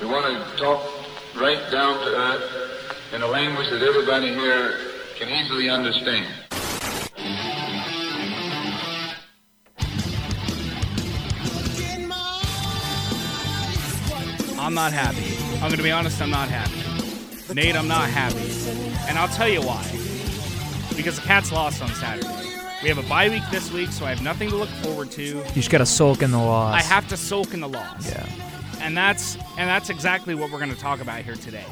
We want to talk right down to earth in a language that everybody here can easily understand. I'm not happy. I'm going to be honest, I'm not happy. Nate, I'm not happy. And I'll tell you why. Because the Cats lost on Saturday. We have a bye week this week, so I have nothing to look forward to. You just got to sulk in the loss. I have to sulk in the loss. Yeah. And that's and that's exactly what we're going to talk about here today.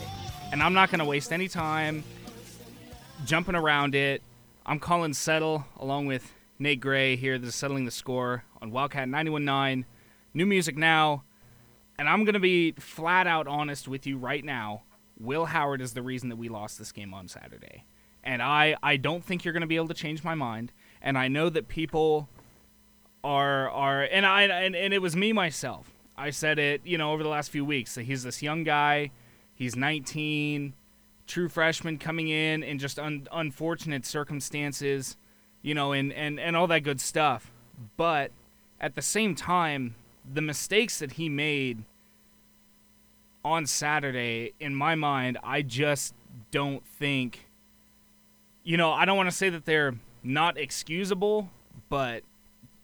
And I'm not going to waste any time jumping around it. I'm Colin Settle along with Nate Gray here. This is settling the score on Wildcat 91.9. New music now. And I'm going to be flat out honest with you right now. Will Howard is the reason that we lost this game on Saturday. And I, I don't think you're going to be able to change my mind. And I know that people are are and I and, and it was me myself. I said it, you know, over the last few weeks. That he's this young guy. He's 19, true freshman coming in in just un- unfortunate circumstances, you know, and, and, and all that good stuff. But at the same time, the mistakes that he made on Saturday, in my mind, I just don't think, you know, I don't want to say that they're not excusable, but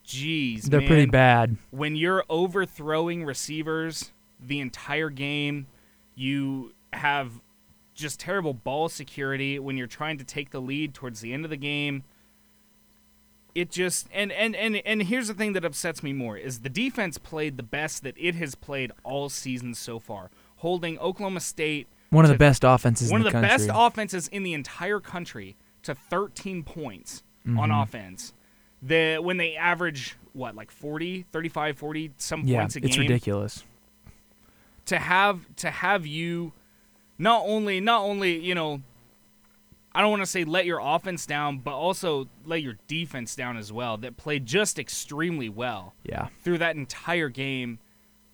geez, They're man, pretty bad. when you're overthrowing receivers the entire game, you have just terrible ball security when you're trying to take the lead towards the end of the game. It just and and and and here's the thing that upsets me more is the defense played the best that it has played all season so far, holding Oklahoma State One of the best offenses one in of the, the country. best offenses in the entire country to 13 points on Mhm. offense. The when they average what like 40, 35, 40 some yeah, points a game. it's ridiculous. to have to have you not only not only you know I don't want to say let your offense down, but also let your defense down as well. That played just extremely well Yeah. through that entire game.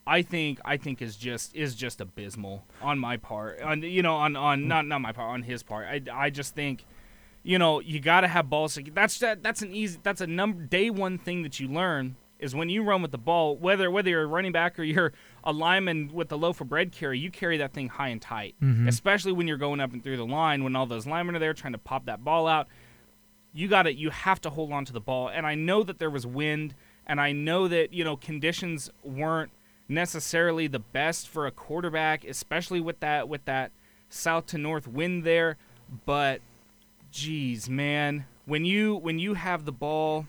I think I think is just is just abysmal on my part. On you know on on not not my part on his part. I, I just think you know you got to have ball sec- That's that that's an easy that's a number day one thing that you learn is when you run with the ball whether whether you're a running back or you're a lineman with the loaf of bread carry you carry that thing high and tight Mhm. especially when you're going up and through the line when all those linemen are there trying to pop that ball out you got to you have to hold on to the ball and i know that there was wind and i know that you know conditions weren't necessarily the best for a quarterback especially with that with that south to north wind there but geez man when you when you have the ball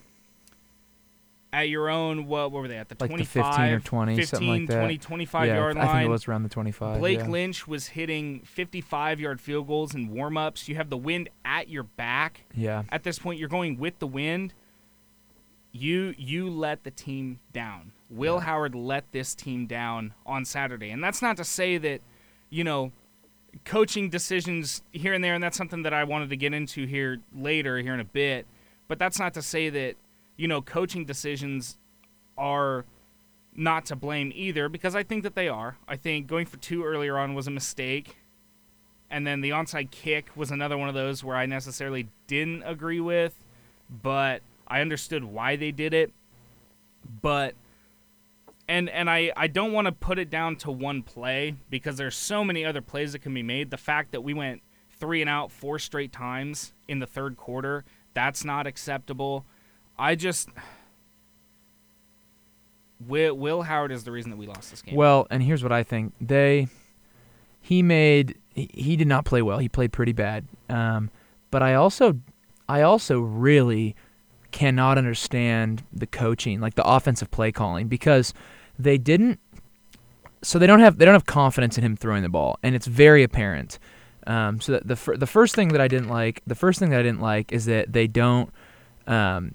at your own what, what were they at the Like the 25 15 or 20, 15 something like that. 20 25 yeah, yard I line think it was around the 25. Blake yeah. Lynch was hitting 55 yard field goals in warm ups. You have the wind at your back. Yeah. At this point, you're going with the wind. You you let the team down. Will Yeah. Howard let this team down on Saturday, and that's not to say that, you know, coaching decisions here and there, and that's something that I wanted to get into here later here in a bit. But that's not to say that you know coaching decisions are not to blame either because I think that they are. I think going for two earlier on was a mistake. And then the onside kick was another one of those where I necessarily didn't agree with, but I understood why they did it. But and and I, I don't want to put it down to one play because there's so many other plays that can be made. The fact that we went three and out four straight times in the third quarter, that's not acceptable. I just Will, Will Howard is the reason that we lost this game. Well, and here's what I think. They he made he, he did not play well. He played pretty bad. Um, but I also I also really cannot understand the coaching, like the offensive play calling because they didn't so they don't have they don't have confidence in him throwing the ball and it's very apparent. Um, so the the first thing that I didn't like, the first thing that I didn't like is that they don't um,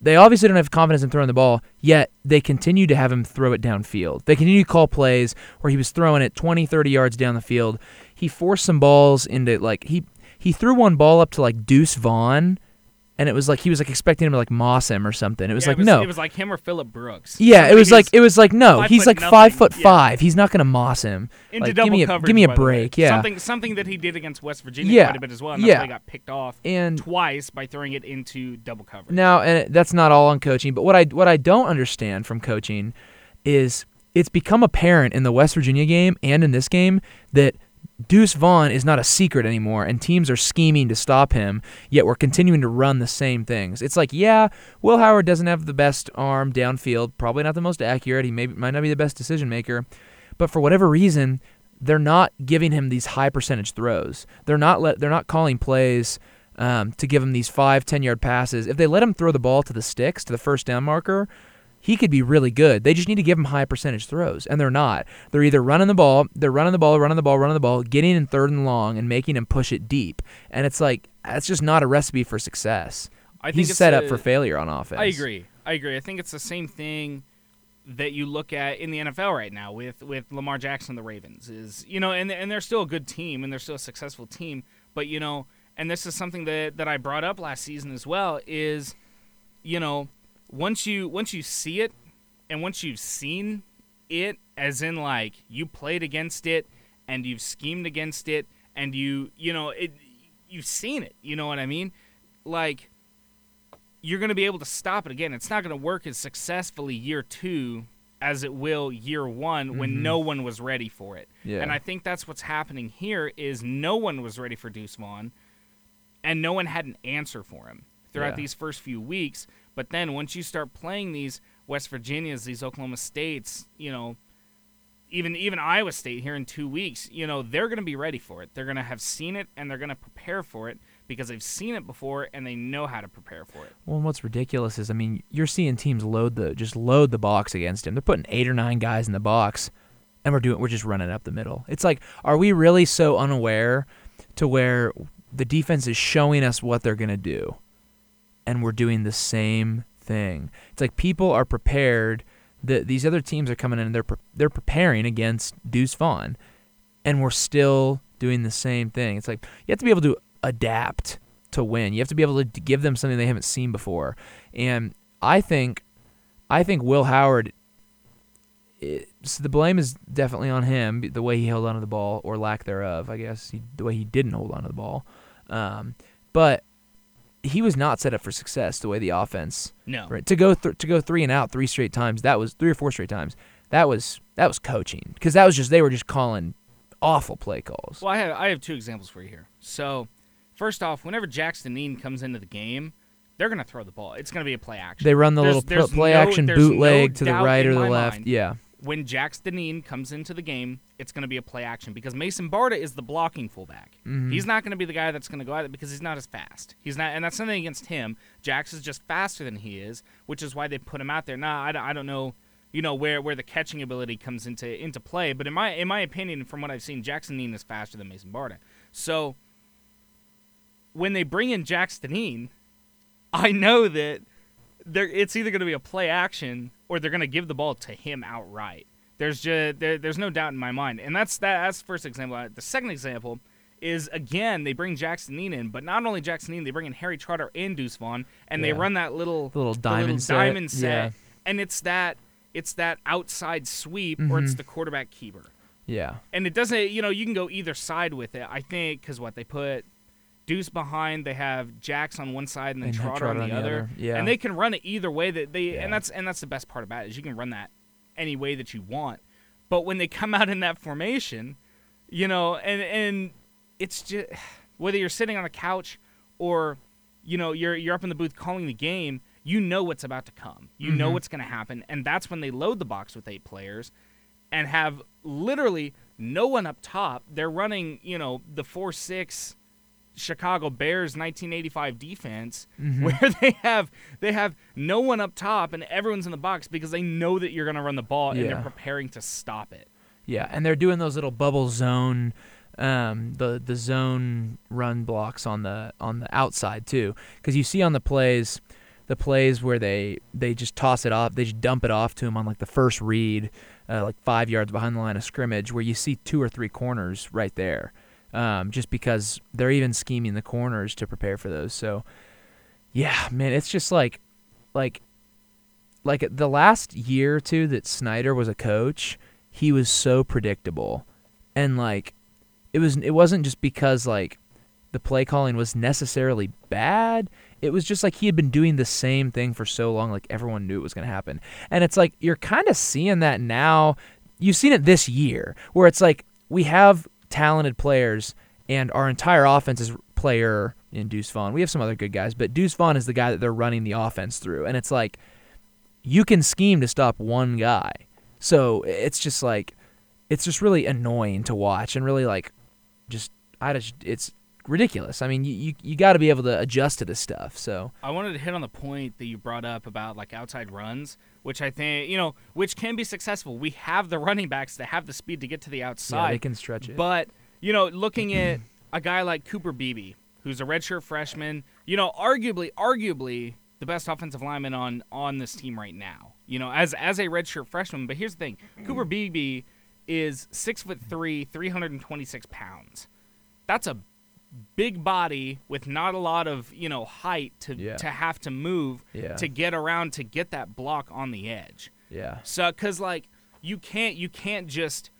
they obviously don't have confidence in throwing the ball, yet they continue to have him throw it downfield. They continue to call plays where he was throwing it 20, 30 yards down the field. He forced some balls into like he he threw one ball up to like Deuce Vaughn, and it was like he was like expecting him to like moss him or something. It was Yeah, like it was, no, it was like him or Philip Brooks. yeah, it was like it was like no, five he's like nothing. five foot Yeah. five. He's not gonna moss him. into like, double give me a coverage. give me a by the way. break, yeah. Something something that he did against West Virginia Yeah. quite a bit as well. And that's Yeah. why he got picked off And twice by throwing it into double coverage. Now, and that's not all on coaching, but what I what I don't understand from coaching is it's become apparent in the West Virginia game and in this game that Deuce Vaughn is not a secret anymore, and teams are scheming to stop him, yet we're continuing to run the same things. It's like, yeah, Will Howard doesn't have the best arm downfield, probably not the most accurate. He may, might not be the best decision maker, but for whatever reason, they're not giving him these high percentage throws. They're not let, they're not calling plays um, to give him these five, ten yard passes. If they let him throw the ball to the sticks, to the first down marker, he could be really good. They just need to give him high percentage throws, and they're not. They're either running the ball, they're running the ball, running the ball, running the ball, getting in third and long, and making him push it deep. And it's like that's just not a recipe for success. I think He's set a- up for failure on offense. I agree. I agree. I think it's the same thing that you look at in the NFL right now with with Lamar Jackson and the Ravens is you know and and they're still a good team and they're still a successful team but you know and this is something that that I brought up last season as well is you know once you once you see it and once you've seen it as in like you played against it and you've schemed against it and you you know it you've seen it you know what I mean like you're going to be able to stop it again. It's not going to work as successfully year two as it will year one when mm-hmm. no one was ready for it. Yeah. And I think that's what's happening here is no one was ready for Deuce Vaughn, and no one had an answer for him throughout Yeah. these first few weeks. But then once you start playing these West Virginias, these Oklahoma States, you know, even even Iowa State here in two weeks, you know, they're going to be ready for it. They're going to have seen it and they're going to prepare for it because they've seen it before and they know how to prepare for it. Well, what's ridiculous is, I mean, you're seeing teams load the just load the box against him. They're putting eight or nine guys in the box, and we're doing we're just running up the middle. It's like, are we really so unaware to where the defense is showing us what they're gonna do, and we're doing the same thing? It's like people are prepared. That these other teams are coming in and they're pre- they're preparing against Deuce Vaughn, and we're still doing the same thing. It's like you have to be able to adapt to win. You have to be able to give them something they haven't seen before. And I think, I think Will Howard. It, so the blame is definitely on him, the way he held onto the ball or lack thereof. I guess he, the way he didn't hold onto the ball. Um, but he was not set up for success the way the offense No. right to go th- to go three and out three straight times. That was three or four straight times. That was that was coaching because that was just they were just calling awful play calls. Well, I have I have two examples for you here. So, first off, whenever Jax Dineen comes into the game, they're going to throw the ball. It's going to be a play action. They run the There's- little there's play no- action there's no bootleg to the right or the left. mind. Yeah. When Jax Dineen comes into the game, it's going to be a play action because Mason Barta is the blocking fullback. Mhm. He's not going to be the guy that's going to go at it because he's not as fast. He's not, and that's nothing against him. Jax is just faster than he is, which is why they put him out there. Now, I, don't- I don't know, you know, where, where the catching ability comes into into play, but in my in my opinion, from what I've seen, Jax Dineen is faster than Mason Barta. So when they bring in Jax Dineen, I know that there it's either going to be a play action or they're going to give the ball to him outright. There's just there, there's no doubt in my mind, and that's that. That's the first example. The second example is again they bring Jax Dineen in, but not only Jax Dineen, they bring in Harry Trotter and Deuce Vaughn, and they run that little The little the diamond set. diamond set, Yeah. and it's that it's that outside sweep or it's Mhm. the quarterback keeper, Yeah. and it doesn't. You know, you can go either side with it. I think because what they put. Deuce behind, they have Jax on one side and then And Trotter, Trotter on the, other. Yeah. And they can run it either way that they Yeah. and that's and that's the best part about it is you can run that any way that you want. But when they come out in that formation, you know, and and it's just whether you're sitting on a couch or you know you're you're up in the booth calling the game, you know what's about to come. You know Mhm. what's going to happen, and that's when they load the box with eight players and have literally no one up top. They're running, you know, the four six Chicago Bears 1985 defense Mhm. where they have they have no one up top and everyone's in the box because they know that you're going to run the ball and they're preparing to stop it. Yeah, and they're doing those little bubble zone, um, the the zone run blocks on the on the outside too, because you see on the plays, the plays where they they just toss it off, they just dump it off to him on like the first read, uh, like five yards behind the line of scrimmage, where you see two or three corners right there, um, just because they're even scheming the corners to prepare for those. So, yeah, man, it's just like, like, like the last year or two that Snyder was a coach he was so predictable and like it was it wasn't just because like the play calling was necessarily bad it was just like he had been doing the same thing for so long, like everyone knew it was going to happen. And it's like you're kind of seeing that now. You've seen it this year, where it's like we have talented players, and our entire offense is player in Deuce Vaughn. We have some other good guys, but Deuce Vaughn is the guy that they're running the offense through. And it's like you can scheme to stop one guy. So it's just like it's just really annoying to watch and really like just I just it's ridiculous. I mean, you you, you got to be able to adjust to this stuff. So I wanted to hit on the point that you brought up about like outside runs, which I think you know, which can be successful. We have the running backs that have the speed to get to the outside. yeah, they can stretch it. But you know, looking at a guy like Cooper Beebe, who's a redshirt freshman, you know, arguably, arguably the best offensive lineman on on this team right now. You know, as as a redshirt freshman. But here's the thing: Cooper Beebe is six foot three, three hundred and twenty six pounds. That's a big body with not a lot of you know height to Yeah. to have to move Yeah. to get around to get that block on the edge. yeah. So, cause like you can't you can't just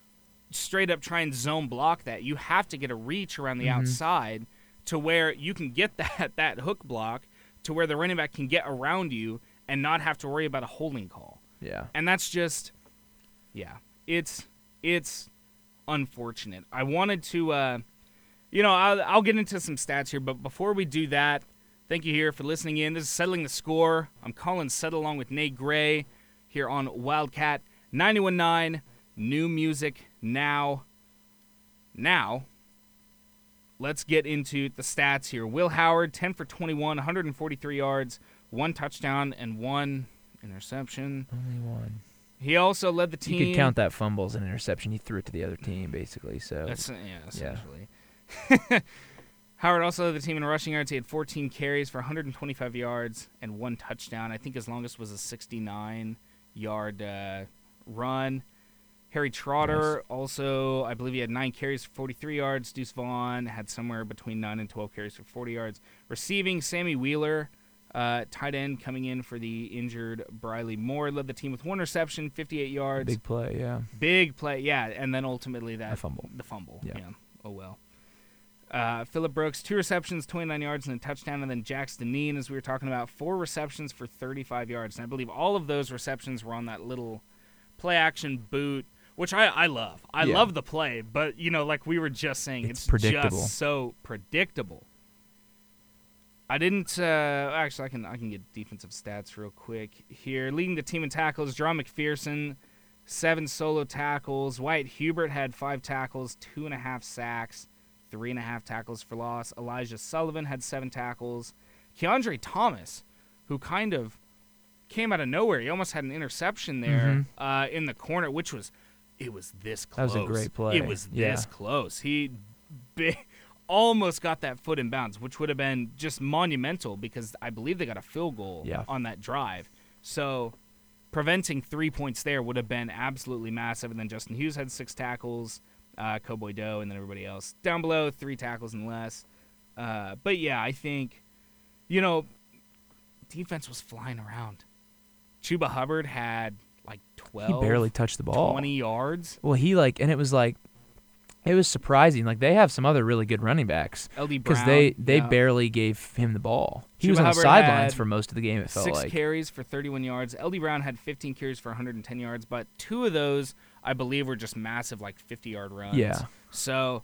straight up try and zone block that. You have to get a reach around the Mhm. outside to where you can get that that hook block to where the running back can get around you and not have to worry about a holding call. Yeah. And that's just, yeah, it's it's unfortunate. I wanted to, uh, you know, I'll, I'll get into some stats here, but before we do that, thank you here for listening in. This is settling the score. I'm Colin Settle along with Nate Gray here on Wildcat 919 New Music Now. Now, let's get into the stats here. Will Howard, 10 for 21, 143 yards, one touchdown, and one interception. Only one. He also led the team. You could count that fumble as an interception. He threw it to the other team, basically. So That's, yeah, essentially. Howard also led the team in rushing yards. He had 14 carries for 125 yards and one touchdown. I think his longest was a 69 yard uh, run. Harry Trotter also, I believe he had nine carries for 43 yards. Deuce Vaughn had somewhere between nine and 12 carries for 40 yards. Receiving, Sammy Wheeler, uh, tight end, coming in for the injured Briley Moore, led the team with one reception, 58 yards. big play. Yeah. Big play, yeah, and then ultimately that fumble. the fumble, Yeah. yeah. Oh well. Uh, Philip Brooks, two receptions, 29 yards, and a touchdown, and then Jax Dineen, as we were talking about, four receptions for 35 yards, and I believe all of those receptions were on that little play action boot, which I, I love. I Yeah. love the play, but you know, like we were just saying, It's it's, predictable. just so predictable. I didn't. Uh, actually, I can I can get defensive stats real quick here. Leading the team in tackles, Jahron McPherson, seven solo tackles. Wyatt Hubert had five tackles, two and a half sacks, three and a half tackles for loss. Elijah Sullivan had seven tackles. Keandre Thomas, who kind of came out of nowhere, he almost had an interception there uh, in the corner, which was it was this close. That was a great play. It was Yeah. this close. He almost got that foot in bounds, which would have been just monumental because I believe they got a field goal Yeah. on that drive. So preventing three points there would have been absolutely massive. And then Justin Hughes had six tackles, uh, Ekow Boye-Doe, and then everybody else down below three tackles and less. Uh, but yeah, I think you know defense was flying around. Chuba Hubbard had like 12. He barely touched the ball. 20 yards. Well, he like, and it was like, it was surprising. Like they have some other really good running backs LD because they they yeah. barely gave him the ball. He Chuba was on the sidelines for most of the game. It felt six like. carries for 31 yards. LD Brown had 15 carries for 110 yards, but two of those I believe were just massive, like 50 yard runs. Yeah. So,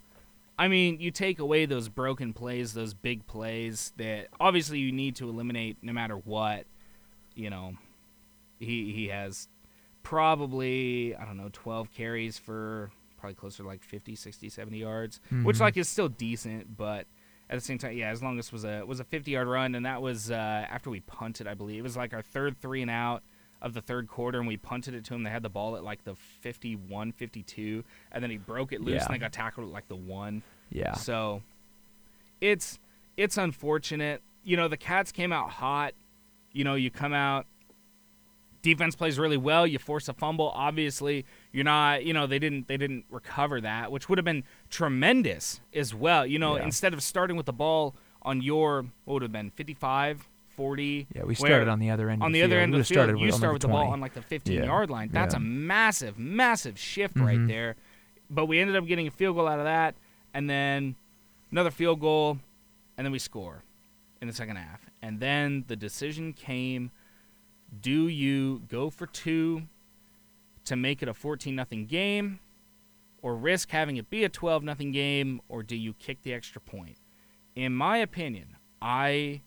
I mean, you take away those broken plays, those big plays that obviously you need to eliminate no matter what. You know, he he has probably I don't know 12 carries for probably closer to like 50, 60, 70 yards, which Mhm. like is still decent, but at the same time, yeah, as long as was a was a 50 yard run, and that was uh, after we punted, I believe it was like our third three and out of the third quarter, and we punted it to him. They had the ball at like the 51, 52, and then he broke it loose, Yeah. and they got tackled at like the one. Yeah. So it's it's unfortunate. You know, the Cats came out hot. You know, you come out defense plays really well, you force a fumble, obviously you're not, you know, they didn't they didn't recover that, which would have been tremendous as well. You know, Yeah. instead of starting with the ball on your what would have been 55, 40 Yeah, we started on the other end. on of the the other end of the field, started you with- start with the ball on like the 15 Yeah. yard line. That's Yeah. a massive, massive shift right Mhm. there. But we ended up getting a field goal out of that, and then another field goal, and then we score. in the second half. And then the decision came do you go for two to make it a 14 nothing game or risk having it be a 12 nothing game or do you kick the extra point? In my opinion, I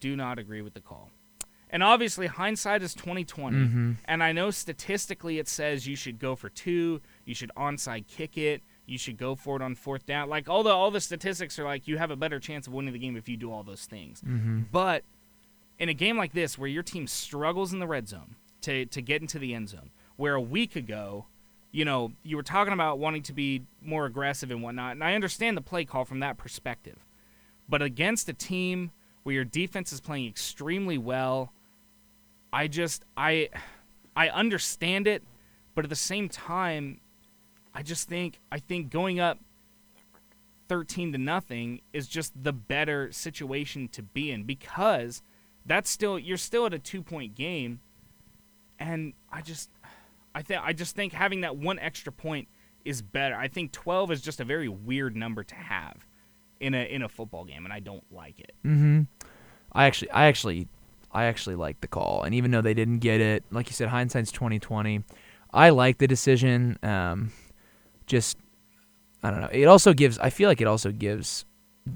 do not agree with the call. And obviously hindsight is 2020 Mm-hmm. and I know statistically it says you should go for two, you should onside kick it, you should go for it on fourth down. Like all the all the statistics are like you have a better chance of winning the game if you do all those things. Mm-hmm. But in a game like this where your team struggles in the red zone to to get into the end zone, where a week ago, you know, you were talking about wanting to be more aggressive and whatnot, and I understand the play call from that perspective. But against a team where your defense is playing extremely well, I just I I understand it, but at the same time, I just think I think going up 13 to nothing is just the better situation to be in because that's still you're still at a 2-point game. And I just I think I just think having that one extra point is better. I think 12 is just a very weird number to have in a in a football game and I don't like it. Mm-hmm. I actually, I actually, I actually like the call, and even though they didn't get it, like you said, hindsight's twenty twenty. I like the decision. Um, just, I don't know. It also gives. I feel like it also gives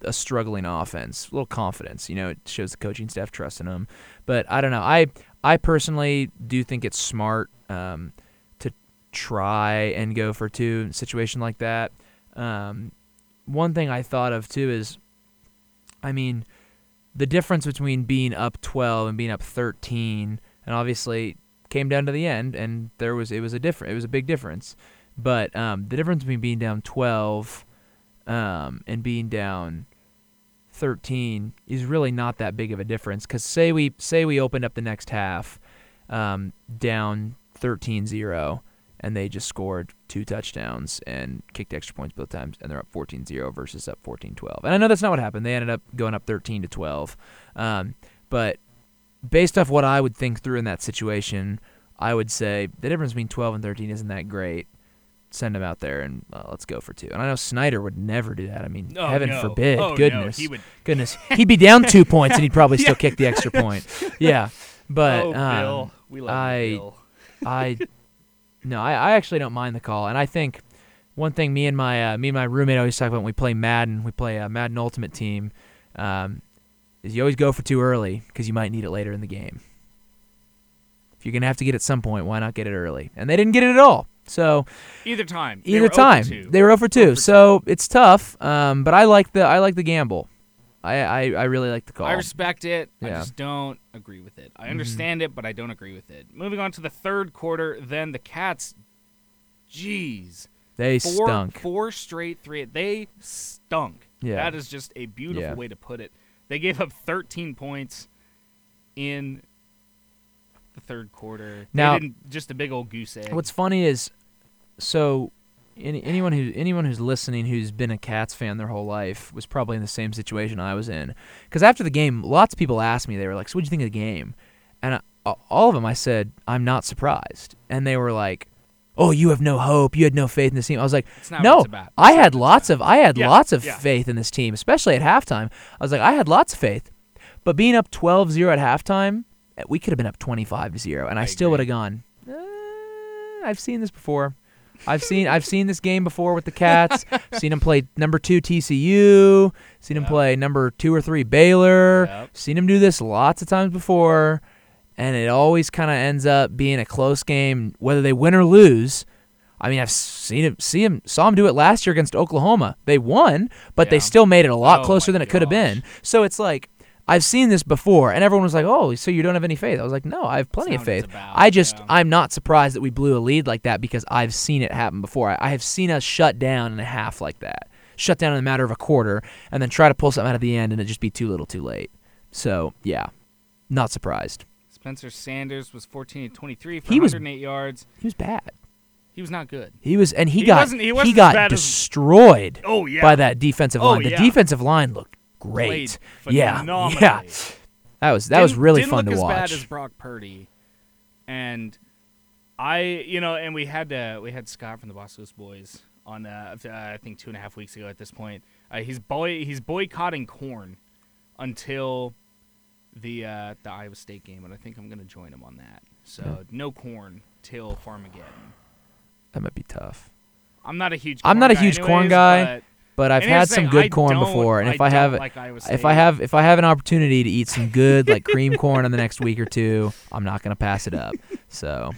a struggling offense a little confidence. You know, it shows the coaching staff trusting them. But I don't know. I I personally do think it's smart um, to try and go for two in a situation like that. Um, one thing I thought of too is, I mean, the difference between being up 12 and being up 13, and obviously came down to the end, and there was it was a different it was a big difference, but um, the difference between being down 12 um, and being down 13 is really not that big of a difference. Because say we say we opened up the next half um, down 13-0 and they just scored two touchdowns and kicked extra points both times, and they're up 14-0 versus up 14-12. And I know that's not what happened. They ended up going up 13 to 12. Um, but based off what I would think through in that situation, I would say the difference between 12 and 13 isn't that great. Send him out there and uh, let's go for two. And I know Snyder would never do that. I mean, Oh, heaven no. forbid. Oh, no, goodness, he would- goodness, he'd be down two points and he'd probably still kick the extra point. Yeah, but oh, um, Bill, we love I-. I no, I, I actually don't mind the call, and I think one thing me and my uh, me and my roommate always talk about when we play Madden, we play a Madden Ultimate Team, um, is you always go for too early because you might need it later in the game. If you're gonna have to get it at some point, why not get it early? And they didn't get it at all. So Either time. Either were 0 for time they were over two. 0 for So it's tough, um, but I like the I like the gamble. I I, I really like the call. I respect it. I just don't agree with it. I Mhm. understand it, but I don't agree with it. Moving on to the third quarter, then the Cats, jeez, they four, stunk. four straight three. They stunk. Yeah. That is just a beautiful Yeah. way to put it. They gave up 13 points in the third quarter. Now- they didn't, just a big old goose egg. What's funny is, so any, anyone who anyone who's listening who's been a Cats fan their whole life was probably in the same situation I was in. Because after the game, lots of people asked me, they were like, "So what'd you think of the game?" And I, all of them, I said, "I'm not surprised." And they were like, "Oh, you have no hope. You had no faith in this team." I was like, what "No. I had lots of I had Yeah, lots of yeah. faith in this team, especially at halftime." I was like, "I had lots of faith." But being up 12-0 at halftime, eh, we could have been up 25-0 and I, I still would have gone, "Uh, I've seen this before. I've seen I've seen this game before with the Cats. seen him play number two TCU. Seen him Yep. play number two or three Baylor. Yep. Seen him do this lots of times before, and it always kind of ends up being a close game, whether they win or lose. I mean, I've seen him, see him, saw him do it last year against Oklahoma. They won, but they still made it a lot Oh closer than it could have been. So it's like I've seen this before, and everyone was like, "Oh, so you don't have any faith?" I was like, "No, I have plenty of faith. about, I just yeah. I'm not surprised that we blew a lead like that because I've seen it happen before. I, I have seen us shut down in a half like that, shut down in a matter of a quarter, and then try to pull something out at the end, and it just be too little, too late. So yeah, not surprised. Spencer Sanders was 14 to 23 for He was- 108 yards. He was bad. He was not good. He was, and he, He got wasn't- he wasn't as got bad as- destroyed Oh yeah. by that defensive line. Oh, line. The yeah. defensive line looked great. Yeah, yeah. That was that was Didn't- really didn't fun look to as watch. bad as Brock Purdy, and I, you know, and we had uh, we had Scott from the Boss Coast Boys on, uh, uh, I think two and a half weeks ago. At this point, uh, he's boy he's boycotting corn until the uh, the Iowa State game, and I think I'm going to join him on that. So Yeah. no corn till Farmageddon. That might be tough. I'm not a huge. I'm corn not a huge corn anyways, guy, but- I've and had some good I corn before, and if I I, have like if I have if I have an opportunity to eat some good like cream corn in the next week or two, I'm not gonna pass it up. So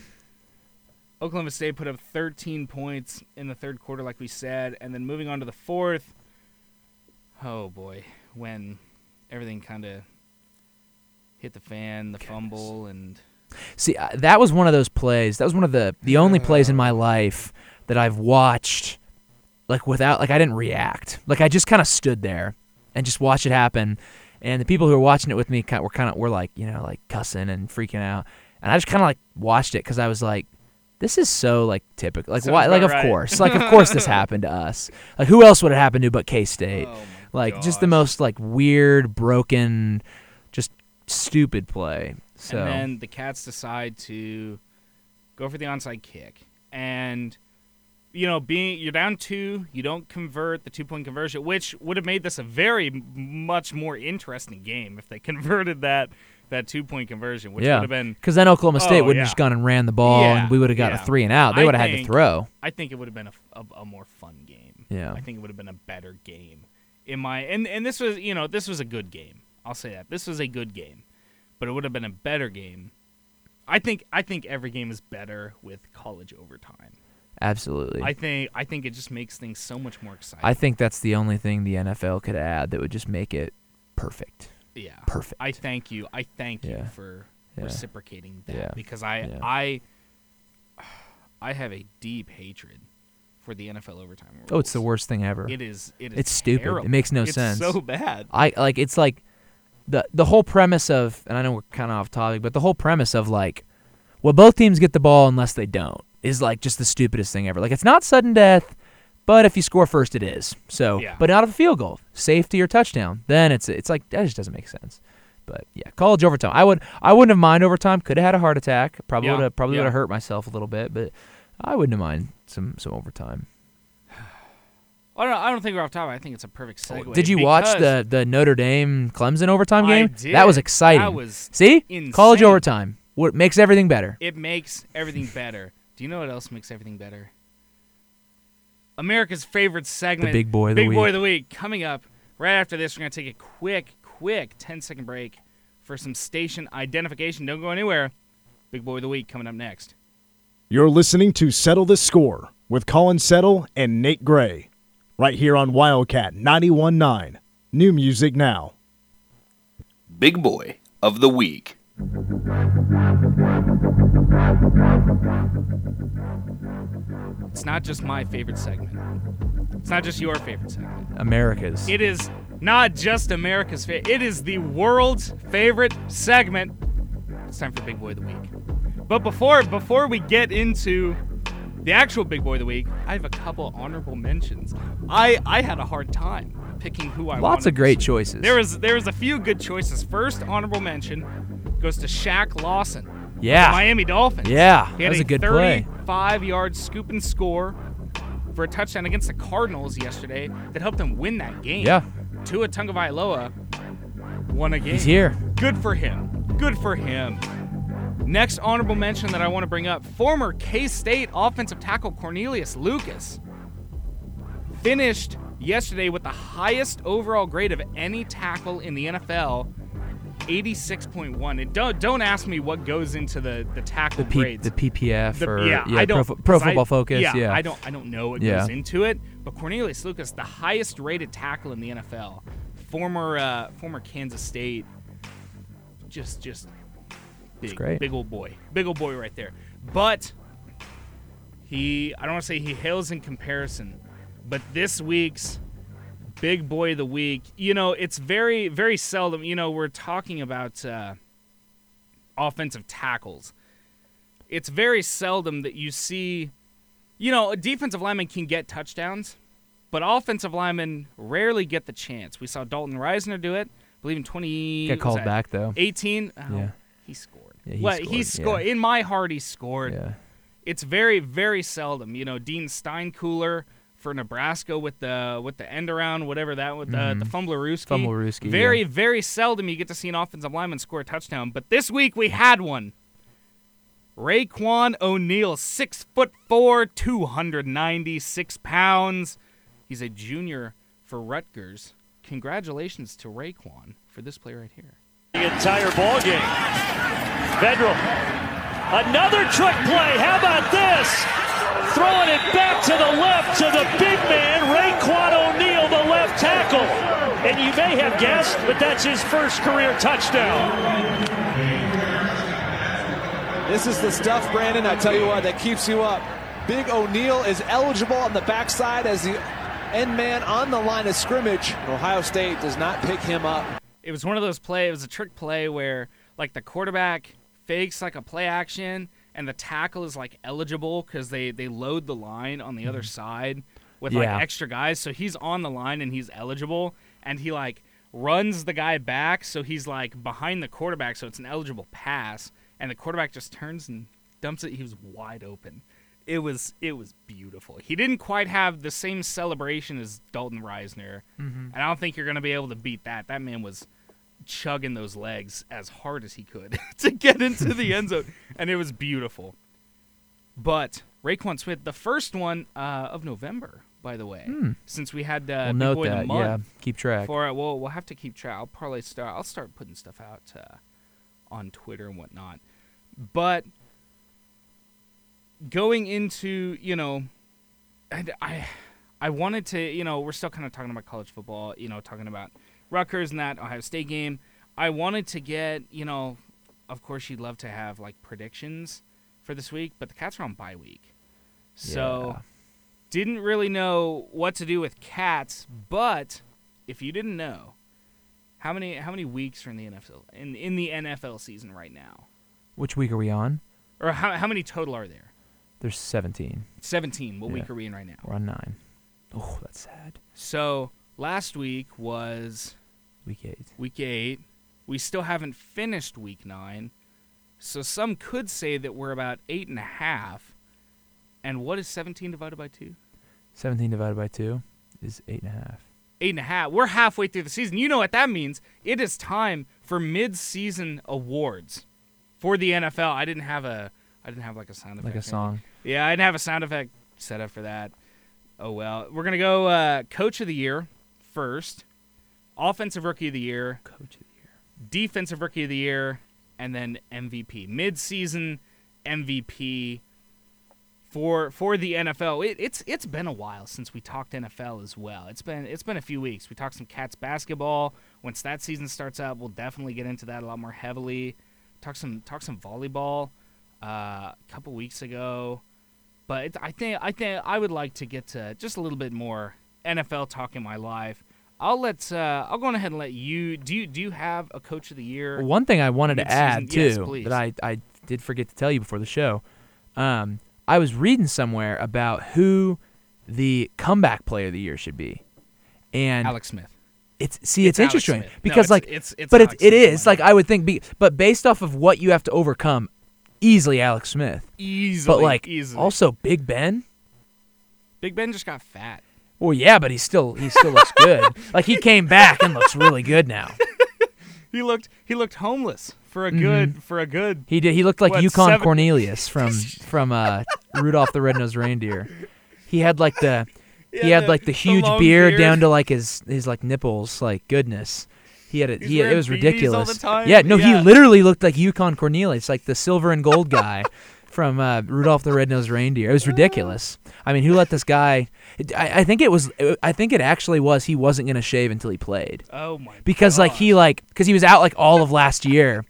Oklahoma State put up 13 points in the third quarter, like we said, and then moving on to the fourth. Oh boy, when everything kind of hit the fan, the fumble, and see uh, that was one of those plays. That was one of the the only plays in my life that I've watched like without like I didn't react. Like I just kind of stood there and just watched it happen. And the people who were watching it with me kind were kind of were like you know like cussing and freaking out. And I just kind of like watched it because I was like, this is so like typical. Like Sounds why? Like of right. course, like of course this happened to us. Like who else would it happen to but K State? oh like just the most like weird, broken, just stupid play. So And then the Cats decide to go for the onside kick. And you know, being you're down two, you don't convert the two point conversion, which would have made this a very much more interesting game if they converted that that two point conversion, which yeah, would have been because then Oklahoma oh, State Oh, wouldn't yeah. have just gone and ran the ball, Yeah, and we would have got yeah. a three and out. They would have had to throw. I think it would have been a more fun game. Yeah. I think it would have been a better game. In my and and this was you know this was a good game. I'll say that this was a good game, but it would have been a better game. I think I think every game is better with college overtime. Absolutely. I think I think it just makes things so much more exciting. I think that's the only thing the NFL could add that would just make it perfect. yeah. Perfect. I thank you. I thank you for Yeah. reciprocating that Yeah. because I Yeah. I I have a deep hatred for the NFL overtime rules. oh, it's the worst thing ever. It is. It is. It's stupid. It makes no It's sense. So bad. I like it's like the the whole premise of and I know we're kind of off topic, but the whole premise of like well both teams get the ball unless they don't is like just the stupidest thing ever. Like it's not sudden death, but if you score first it is. So, Yeah. but out of a field goal, safety or touchdown, then it's it's like that just doesn't make sense. But yeah, college overtime. I would I wouldn't have mind overtime. Could have had a heart attack. Probably Yeah, would have probably yeah. would have hurt myself a little bit, but I wouldn't have mind some some overtime. I don't. I don't think we're off topic. I think it's a perfect oh, segue. Did you watch the the Notre Dame Clemson overtime game? That was exciting. That was. See? College overtime. What makes everything better. It makes everything better. Do you know what else makes everything better? America's favorite segment, big boy of the Big boy of the week, coming up right after this. We're gonna take a quick, quick 10 second break for some station identification. Don't go anywhere. Big boy of the week coming up next. You're listening to Settle the Score with Colin Settle and Nate Gray, right here on Wildcat 91.9. New music now. Big Boy of the Week. It's not just my favorite segment. It's not just your favorite segment. America's. It is not just America's favorite. It is the world's favorite segment. It's time for Big Boy of the Week. But before before we get into the actual Big Boy of the Week, I have a couple honorable mentions. I I had a hard time picking who I Lots of great choices. There was there was a few good choices. First honorable mention goes to Shaq Lawson. Yeah. Miami Dolphins. Yeah, he that was a good play. 35 yard scoop and score for a touchdown against the Cardinals yesterday that helped them win that game. Yeah. Tua Tagovailoa won a game. He's here. Good for him. Good for him. Next honorable mention that I want to bring up former K State offensive tackle Cornelius Lucas finished yesterday with the highest overall grade of any tackle in the NFL. 86.1. And don't don't ask me what goes into the the tackle The, P, grades. the PPF The- or yeah, yeah, I don't Pro, Pro 'cause I- Football Focus. Yeah, Yeah, I don't I don't know what Yeah. goes into it, but Cornelius Lucas, the highest rated tackle in the NFL, former uh, former Kansas State, just just big big old boy, big old boy right there. But he, I don't want to say he hails in comparison, but this week's big boy of the week, you know, it's very very seldom. You know, we're talking about uh, offensive tackles it's very seldom that you see, you know, a defensive lineman can get touchdowns, but offensive linemen rarely get the chance. We saw Dalton Risner do it. I believe in 20. Got called back though. 18. Oh, Yeah. He scored. Yeah, he well, scored, he yeah. In my heart, he scored. Yeah. It's very, very seldom. You know, Dean Steinkuhler, for Nebraska with the with the end around, whatever that with the the fumblerooski. Mm-hmm. Fumblerooski, Very yeah. very seldom you get to see an offensive lineman score a touchdown, but this week we had one. Raiqwon O'Neal, six foot four, two hundred ninety six pounds. He's a junior for Rutgers. Congratulations to Raiqwon for this play right here. the entire ball game. Federal. Another trick play. How about this? Throwing it back to the left to the big man, Raiqwon O'Neal, the left tackle. And you may have guessed, but that's his first career touchdown. This is the stuff, Brandon, I tell you what, that keeps you up. Big O'Neal is eligible on the backside as the end man on the line of scrimmage. Ohio State does not pick him up. it was one of those plays, It was a trick play where like the quarterback fakes like a play action, and the tackle is like eligible because they they load the line on the other mm-hmm. side with Yeah. like extra guys. So he's on the line and he's eligible, and he like runs the guy back, so he's like behind the quarterback, so it's an eligible pass, and the quarterback just turns and dumps it. He was wide open. It was it was beautiful. He didn't quite have the same celebration as Dalton Risner, mm-hmm. and I don't think you're gonna be able to beat that. That man was chugging those legs as hard as he could to get into the end zone, and it was beautiful. But Raekwon Smith, the first one uh, of November, by the way, since we had uh, we'll Big note Boy of the that. month Yeah, keep track. for it. We'll we'll have to keep track. I'll probably start. I'll start putting stuff out uh, on Twitter and whatnot. But going into you know, I, I I wanted to you know we're still kind of talking about college football. You know, talking about Rutgers and that Ohio State game. I wanted to get you know, of course you'd love to have like predictions for this week, but the Cats are on bye week, so Yeah. didn't really know what to do with cats, but if you didn't know, how many how many weeks are in the NFL in in the NFL season right now? Which week are we on? Or how how many total are there? There's 17. 17. What Yeah. week are we in right now? We're on nine. Oh, that's sad. So, last week was Week eight. week 8. We still haven't finished week 9. So some could say that we're about eight and a half. And what is 17 divided by 2? 17 divided by two is eight and a half. eight and a half. We're halfway through the season. You know what that means? It is time for mid-season awards for the NFL. I didn't have a, I didn't have like a sound effect. Like a song. Yeah, I didn't have a sound effect set up for that. Oh well. We're gonna go uh, coach of the year first, offensive rookie of the year, Coach of the year. defensive rookie of the year, and then MVP. Mid-season MVP for for the NFL. It, it's it's been a while since we talked NFL as well. It's been it's been a few weeks. We talked some Cats basketball. Once that season starts up, we'll definitely get into that a lot more heavily. Talk some talk some volleyball uh, a couple weeks ago. But it, I think I think I would like to get to just a little bit more NFL talk in my life. I'll let uh, I'll go on ahead and let you do. You, do you have a coach of the year? One thing I wanted to add Mid-season- too please. that I, I did forget to tell you before the show. Um, I was reading somewhere about who the comeback player of the year should be, and Alex Smith. it's see it's, It's interesting Smith. No, because it's- like it's- it's but Alex it, is like I would think, be, but based off of what you have to overcome, easily Alex Smith. Easily, But like easily. also Big Ben. Big Ben just got fat. Well, yeah, but he still he still looks good. like he came back and looks really good now. He looked he looked homeless for a good for a good. He did. He looked like What, Yukon seven- Cornelius from from uh, Rudolph the Red-Nosed Reindeer. He had like the he Yeah, had the- like the the huge long beard, beard. down to like his his like nipples. Like goodness, he had it. He it was the ridiculous. time. Yeah, no, Yeah. he literally looked like Yukon Cornelius, like the silver and gold guy from uh, Rudolph the Red-Nosed Reindeer. It was ridiculous. I mean, who let this guy? I, I think it was. I think it actually was. He wasn't gonna shave until he played Oh my. because like he like because he was out like all of last year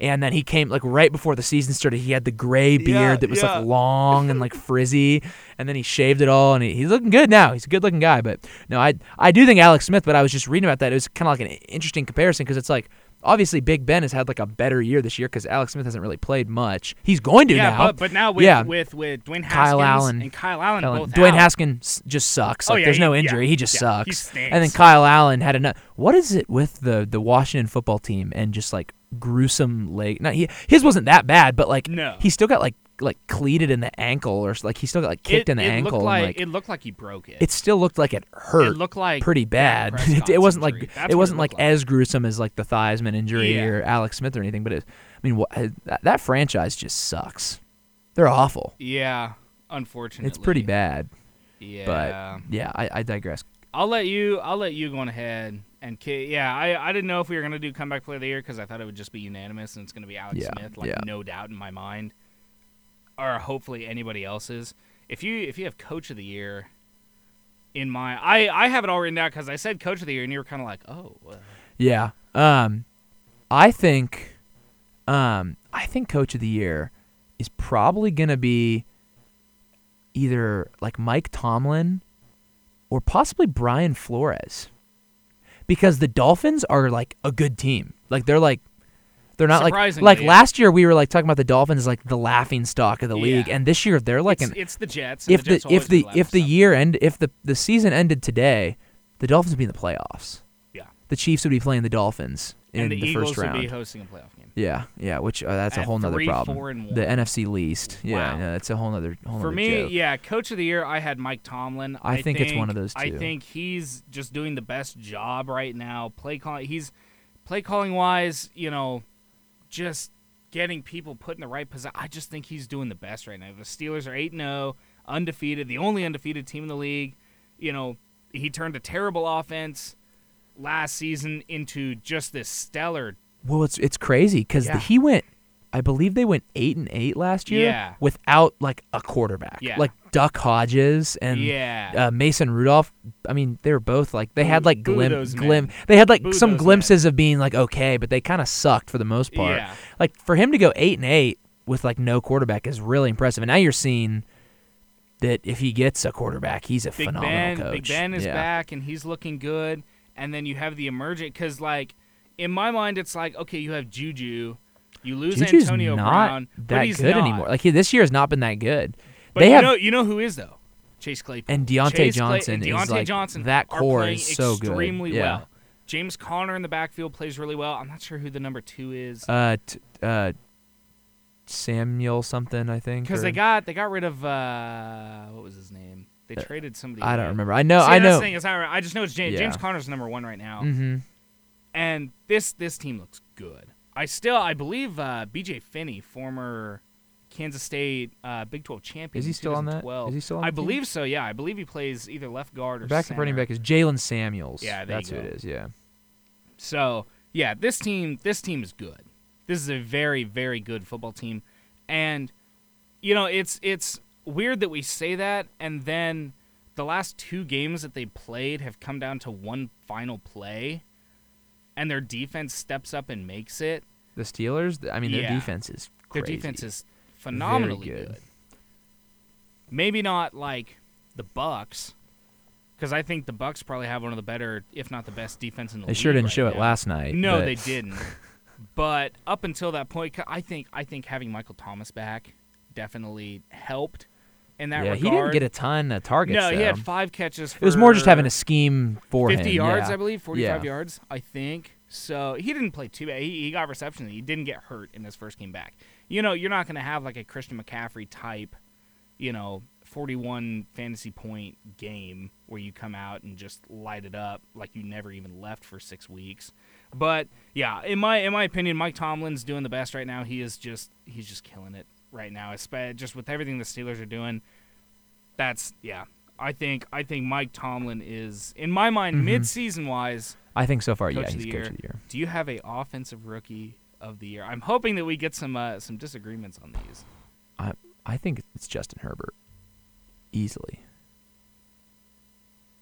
and then he came like right before the season started he had the gray beard Yeah, that was yeah. like long and like frizzy and then he shaved it all and he, he's looking good now he's a good looking guy but no i i do think alex smith but i was just reading about that it was kind of like an interesting comparison because it's like obviously big ben has had like a better year this year because alex smith hasn't really played much he's going to yeah, now but but now with yeah. with with Dwayne Haskins Kyle Allen. and Kyle Allen Kyle- both Dwayne out. Haskins just sucks. Oh, yeah, there's he- no yeah, injury. he just yeah, he sucks. stinks. and then Kyle Allen had enough. What is it with the the Washington football team and just like gruesome leg? Not he, his wasn't that bad, but like No. he still got like like cleated in the ankle or like he still got like kicked it, in the it ankle. Looked like, like it looked like he broke it. it still looked like it hurt. It looked like pretty bad. it, it wasn't injury. like That's it wasn't looked like as gruesome as like the Theismann injury Yeah. or Alex Smith or anything. But it, I mean, what, that, franchise just sucks. They're awful. Yeah, unfortunately, It's pretty bad. Yeah, But yeah, I, I digress. I'll let you. I'll let you go on ahead and yeah. I I didn't know if we were gonna do comeback player of the year because I thought it would just be unanimous and it's gonna be Alex Yeah, Smith, like yeah. no doubt in my mind, or hopefully anybody else's. If you if you have coach of the year, in my I I have it all written down because I said coach of the year and you were kind of like oh uh, Yeah. Um, I think, um, I think coach of the year is probably gonna be either like Mike Tomlin or possibly Brian Flores, because the Dolphins are like a good team. Like they're like. They're not like like last year we were like talking about the Dolphins as like the laughing stock of the league, Yeah. and this year they're like it's, an it's the Jets. If the, Jets if the if the year end if the the season ended today, the Dolphins would be in the playoffs. yeah, The Chiefs would be playing the Dolphins in and the, the, Eagles first would round. be hosting a playoff game. Yeah, yeah, which uh, that's a At whole nother three, problem. four, and The. NFC least. Yeah, Wow. no, that's a whole nother whole For nother me, joke. yeah, coach of the year, I had Mike Tomlin. I think it's one of those Two. I think he's just doing the best job right now. Play calling, he's play calling wise, you know, just getting people put in the right position. I just think he's doing the best right now. The Steelers are eight 0 undefeated, the only undefeated team in the league. You know, he turned a terrible offense last season into just this stellar. Well, it's it's crazy because Yeah. he went. I believe they went eight and eight last year. Yeah. Without like a quarterback. Yeah. Like Duck Hodges and Yeah. uh, Mason Rudolph. I mean, they were both like they had like glim, glim. They had like Boo some those men. glimpses of being like okay, but they kind of sucked for the most part. Yeah. Like for him to go eight and eight with like no quarterback is really impressive. And now you're seeing that if he gets a quarterback, he's a Big phenomenal Ben, coach. Big Ben is Yeah. back and he's looking good. And then you have the emergent because, like, in my mind, it's like okay, you have Juju, you lose Juju's Antonio not Brown, but that he's good not. anymore. Like he, this year has not been that good. But they you have know, you know who is though, Chase Claypool And Diontae Chase Clay- Johnson and is, like, Johnson that core is so good. extremely Yeah. well. James Conner in the backfield plays really well. I'm not sure who the number two is uh, t- uh, Samuel something I think. because they got they got rid of uh, what was his name? They traded somebody. I don't remember. I know. See, I know. thing is, I, I just know it's James. Yeah. James Conner's number one right now. hmm and this this team looks good. I still I believe uh, B.J. Finney, former Kansas State uh, Big 12 champion, Is he still on that? 2012. He still on I the team? believe so. Yeah, I believe he plays either left guard or Back center. running back is Jaylen Samuels. Yeah, that's who it is. Yeah. So yeah, this team this team is good. This is a very very good football team, and you know it's it's weird that we say that, and then the last two games that they played have come down to one final play, and their defense steps up and makes it. The Steelers. I mean, their Yeah. defense is Their defense is phenomenally good. good. Maybe not like the Bucks, because I think the Bucks probably have one of the better, if not the best, defense in the They league. They sure didn't right show it last night. No, but- they didn't. but up until that point, I think I think having Michael Thomas back definitely helped in that Yeah, regard. he didn't get a ton of targets. No, he had five catches. For It was more just having a scheme for 50 him. yards, yeah. I believe, 45 Yeah. yards, I think. So he didn't play too bad. He, he got reception. He didn't get hurt in his first game back. You know, you're not going to have like a Christian McCaffrey type, you know, 41 fantasy point game where you come out and just light it up like you never even left for six weeks. But yeah, in my in my opinion, Mike Tomlin's doing the best right now. He is just he's just killing it right now. Just with everything the Steelers are doing, that's yeah. I think I think Mike Tomlin is in my mind Mhm. mid-season wise. I think so far, yeah, he's the coach of the year. Do you have a offensive rookie of the year? I'm hoping that we get some uh, some disagreements on these. I I think it's Justin Herbert, easily.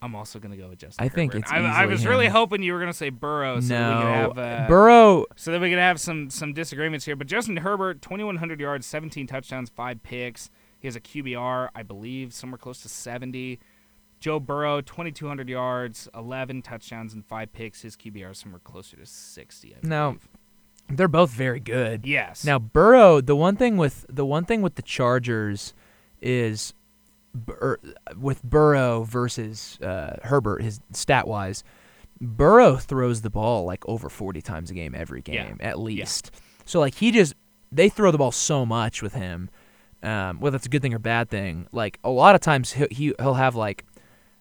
I'm also gonna go with Justin. I think Herbert. it's I, I was really hoping you were gonna say Burrow, so that we could no, have uh, Burrow. so that we could have some some disagreements here. But Justin Herbert, 2,100 yards, 17 touchdowns, five picks. He has a QBR, I believe, somewhere close to 70. Joe Burrow, 2,200 yards, 11 touchdowns, and five picks. His QBR is somewhere closer to 60. I No. believe. They're both very good. Yes. Now Burrow, the one thing with the one thing with the Chargers is Bur- with Burrow versus uh, Herbert, his stat wise, Burrow throws the ball like over forty times a game every Yeah. game at least. So like he just they throw the ball so much with him um, whether it's a good thing or bad thing. Like a lot of times he, he he'll have like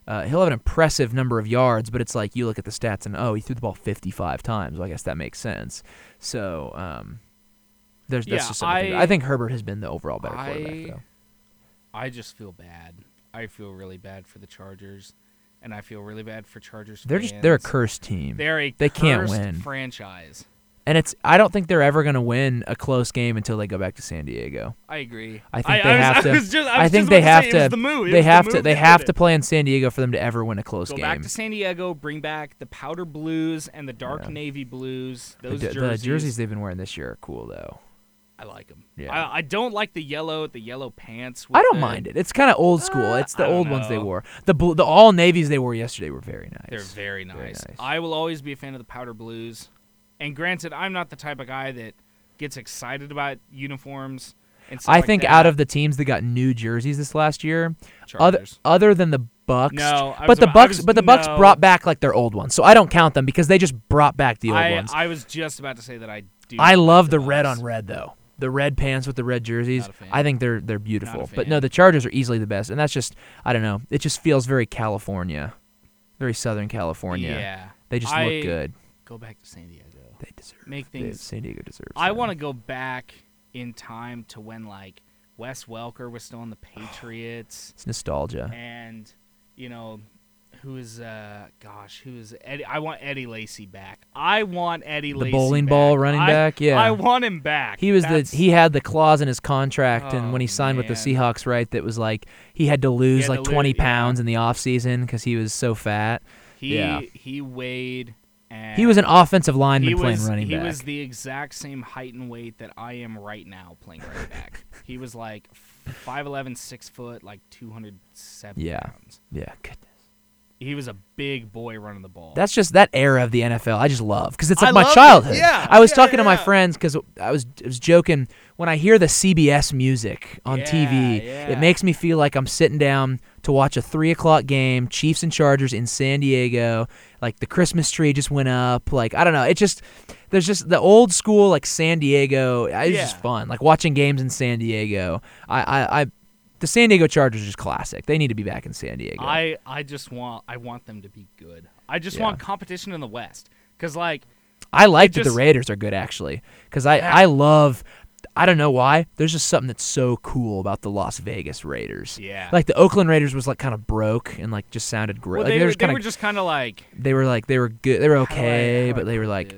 uh, he'll have an impressive number of yards, but it's like you look at the stats and oh, he threw the ball 55 times. Well, I guess that makes sense. So um, there's that's Yeah, just something. I- I think Herbert has been the overall better quarterback I- though. I just feel bad. I feel really bad for the Chargers, and I feel really bad for Chargers. They're just they're a cursed team. They're a They can't cursed win. franchise. And it's I don't think they're ever going to win a close game until they go back to San Diego. I agree. I think I, they I was, have to. I, just, I, think they have to. The move. They the have to. They have to play in San Diego for them to ever win a close Go game. Go back to San Diego. Bring back the powder blues and the dark Yeah. navy blues. Those the jerseys. jerseys they've been wearing this year are cool though. I like them. Yeah. I, I don't like the yellow. The yellow pants. I don't the- mind it. It's kind of old school. Uh, it's the old ones they wore. The blue, the all navies they wore yesterday were very nice. They're very nice. Very nice. I will always be a fan of the powder blues. And granted, I'm not the type of guy that gets excited about uniforms. And stuff I like think that. out of the teams that got new jerseys this last year, other Chargers. other than the Bucks, No, but the about- Bucks, was- but the Bucks no. brought back like their old ones, so I don't count them because they just brought back the old I, ones. I was just about to say that I do. I love the red on red though. The red pants with the red jerseys. Not a fan. I think they're they're beautiful. But no, the Chargers are easily the best, and that's just I don't know. It just feels very California, very Southern California. Yeah. They just I- look good. Go back to San Diego. They deserve. Make things. San Diego deserves. I want to go back in time to when like Wes Welker was still on the Patriots. It's nostalgia. and you know who is uh gosh who is Eddie I want Eddie Lacy back. I want Eddie The Lacy bowling back. ball running I- back? Yeah. I want him back. He was That's- the he had the clause in his contract, and when he Oh, signed with the. Seahawks, right, that was like he had to lose had like to 20 yeah. pounds in the off season because he was so fat. he yeah. he weighed and He was an offensive lineman playing running he back. He was the exact same height and weight that I am right now playing running back. he was like 5'11", 6 foot, like two hundred seven Yeah. pounds. yeah, goodness. He was a big boy running the ball. That's just that era of the NFL. I just love because it's I like my love it. childhood. Yeah, I was yeah, talking to my friends because I was I was joking when I hear the CBS music on TV. Yeah, It makes me feel like I'm sitting down to watch a three o'clock game, Chiefs and Chargers in San Diego. Like the Christmas tree just went up. Like I don't know. It just there's just the old school like San Diego. It's just fun. Like watching games in San Diego. I I. I the San Diego Chargers are just classic. They need to be back in San Diego. I I just want I want them to be good. I just Yeah. want competition in the West because like I like that just- the Raiders are good actually, because I Yeah. I love. I don't know why. There's just something that's so cool about the Las Vegas Raiders. Yeah. Like the Oakland Raiders was like kind of broke and like just sounded great. well, like, they, they, were, they kinda, were just kind of like they were like they were good. They were how do I- okay, I but they were like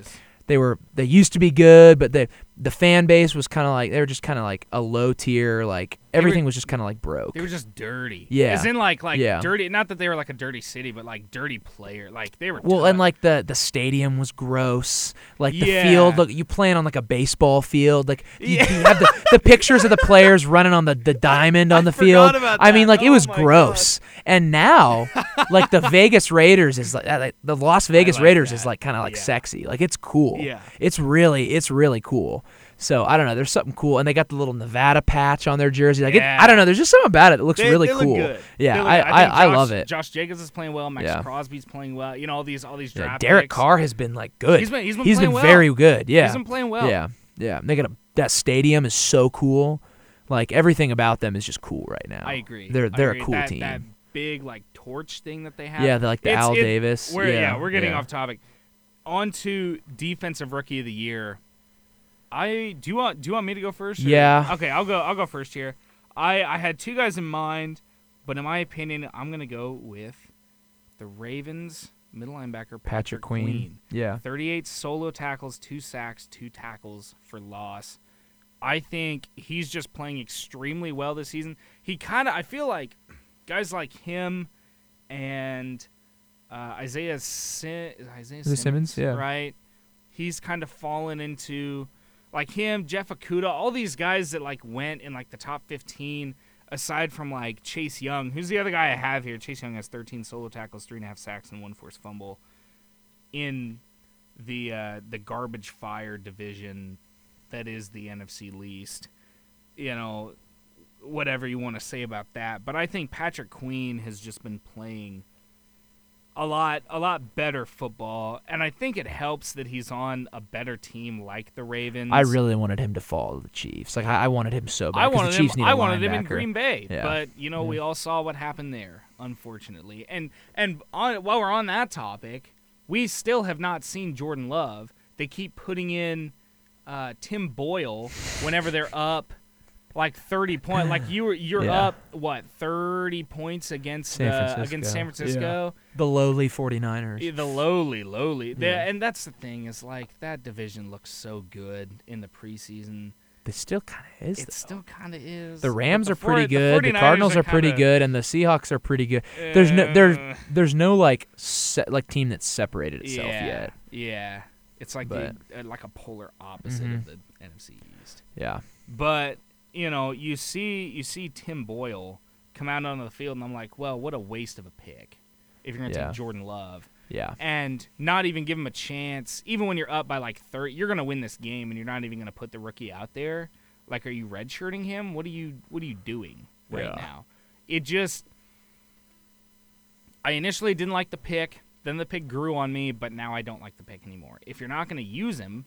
they were they used to be good, but they the fan base was kind of like they were just kind of like a low tier. Like everything was just kind of like broke. they were just dirty. Yeah. as in like like Yeah. dirty. Not that they were like a dirty city, but like dirty player. Like they were. Well, tough. and like the the stadium was gross. Like the Yeah. field, look, you playing on like a baseball field. Like you, Yeah. you have the, the pictures of the players running on the, the diamond on I the field. I mean, like it Oh was my gross. And now, like the Vegas Raiders is like, uh, like the Las Vegas like Raiders that. is like kind of like Yeah. sexy. Like it's cool. Yeah. It's really it's really cool. So I don't know. There's something cool, and they got the little Nevada patch on their jersey. Like it, I don't know. There's just something about it that looks They- really they cool. good. Yeah, look I. I, I Josh- love it. Josh Jacobs is playing well. Max Yeah. Crosby's playing well. You know all these all these Yeah, draft Derek picks. Carr has been like good. He's been- he's been playing well. very good. Yeah, He's been playing well. Yeah, yeah. And They got a, that stadium is so cool. Like everything about them is just cool right now. I agree. They're they're agree. a cool that, team. That big like torch thing that they have. Yeah, like the It's- Al it- Davis. We're, Yeah, we're getting yeah. off topic. On to defensive rookie of the year. I do you want do you want me to go first? or- Yeah. Okay, I'll go. I'll go first here. I I had two guys in mind, but in my opinion, I'm gonna go with the Ravens middle linebacker Patrick, Patrick Queen. Yeah. 38 solo tackles, two sacks, two tackles for loss. I think he's just playing extremely well this season. He kind of, I feel like guys like him and uh, Isaiah, Sim- Isaiah Is it Simmons? Yeah. right? He's kind of fallen into like him, Jeff Okudah, all these guys that like went in like the top 15. Aside from like Chase Young, who's the other guy I have here? Chase Young has 13 solo tackles, three and a half sacks, and one forced fumble in the uh, the garbage fire division that is the NFC least. You know, whatever you want to say about that, but I think Patrick Queen has just been playing a lot a lot better football, and I think it helps that he's on a better team like the Ravens. I really wanted him to fall to the Chiefs. Like I, I wanted him so bad. i wanted the him. Chiefs need a I wanted him in. Green Bay, Yeah. but you know we all saw what happened there, unfortunately. And and on, while we're on that topic, we still have not seen Jordan Love. They keep putting in uh, Tim Boyle whenever they're up. Like thirty point, like you were, you're Yeah. up what thirty points against San uh, Francisco. against San Francisco. The lowly 49ers. Yeah, The lowly, lowly, The- Yeah. and that's the thing is like that division looks so good in the preseason. It still kind of is. It though. still kind of is. The Rams the are pretty 40 good. The 49ers Cardinals are pretty kinda- good, and the Seahawks are pretty good. There's no Uh, there's there's no like se- like team that's separated itself yeah, yet. Yeah, it's like But- the, uh, like a polar opposite Mhm. of the NFC East. Yeah. But you know, you see you see Tim Boyle come out onto the field, and I'm like, well, what a waste of a pick if you're gonna Yeah. take Jordan Love Yeah. and not even give him a chance. Even when you're up by like 30, you're gonna win this game, and you're not even gonna put the rookie out there. Like, are you redshirting him? What are you What are you doing right Yeah. now? It just. I initially didn't like the pick. Then the pick grew on me, but now I don't like the pick anymore. If you're not going to use him,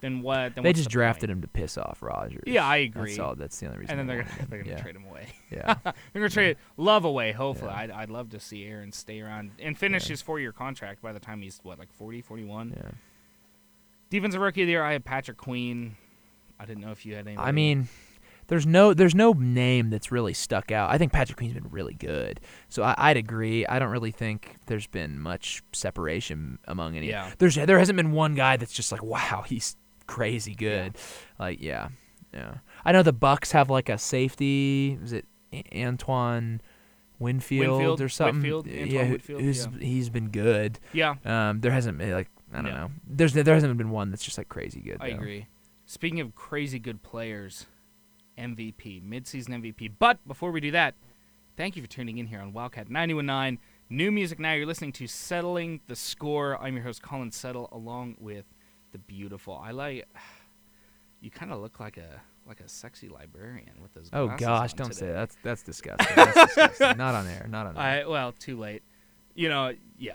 then what? Then They just the drafted point? him to piss off Rodgers. Yeah, I agree. That's all. That's the only reason. And then they they're gonna, they're going to yeah. trade him away. Yeah. they're going to trade Love away. Hopefully, Yeah. I'd, I'd love to see Aaron stay around and finish his four-year contract by the time he's what, like 40, 41. yeah. Defensive rookie of the year, I had Patrick Queen. I didn't know if you had any. I mean, there's no there's no name that's really stuck out. I think Patrick Queen's been really good, so I, I'd agree. I don't really think there's been much separation among any. Yeah. There's there hasn't been one guy that's just like wow he's crazy good. Like yeah, yeah. I know the Bucks have like a safety. Is it Antoine? Winfield, Winfield, or something, Whitfield, yeah, Antoine who- Whitfield, who's yeah. he's been good. yeah, Um, there hasn't been like I don't Yeah. know. There's there hasn't been one that's just like crazy good. I though. agree. Speaking of crazy good players, MVP, midseason MVP. But before we do that, thank you for tuning in here on Wildcat 919. New music now. You're listening to Settling the Score. I'm your host, Colin Settle, along with the beautiful. I like. You kind of look like a like a sexy librarian with those. Oh gosh, on don't say that. That's that's disgusting. That's disgusting. Not on air. Not on air. I well, too late. You know, yeah.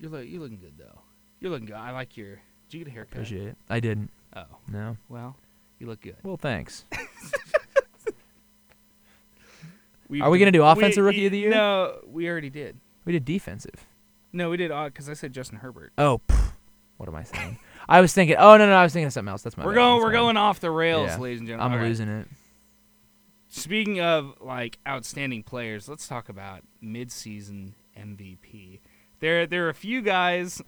You're look, you're looking good though. You're looking good. I like your. Did you get a haircut? Appreciate it. I didn't. Oh, No. well, you look good. Well, thanks. We've Are we gonna do offensive rookie of the year? No, we already did. We did defensive. No, we did uh, because I said Justin Herbert. Oh, pff, what am I saying? I was thinking. Oh no, no, I was thinking of something else. That's my. we're bad. going. That's We're going off the rails, Yeah. ladies and gentlemen. I'm gentlemen. All right. losing it. Speaking of like outstanding players, let's talk about mid-season MVP. There, there are a few guys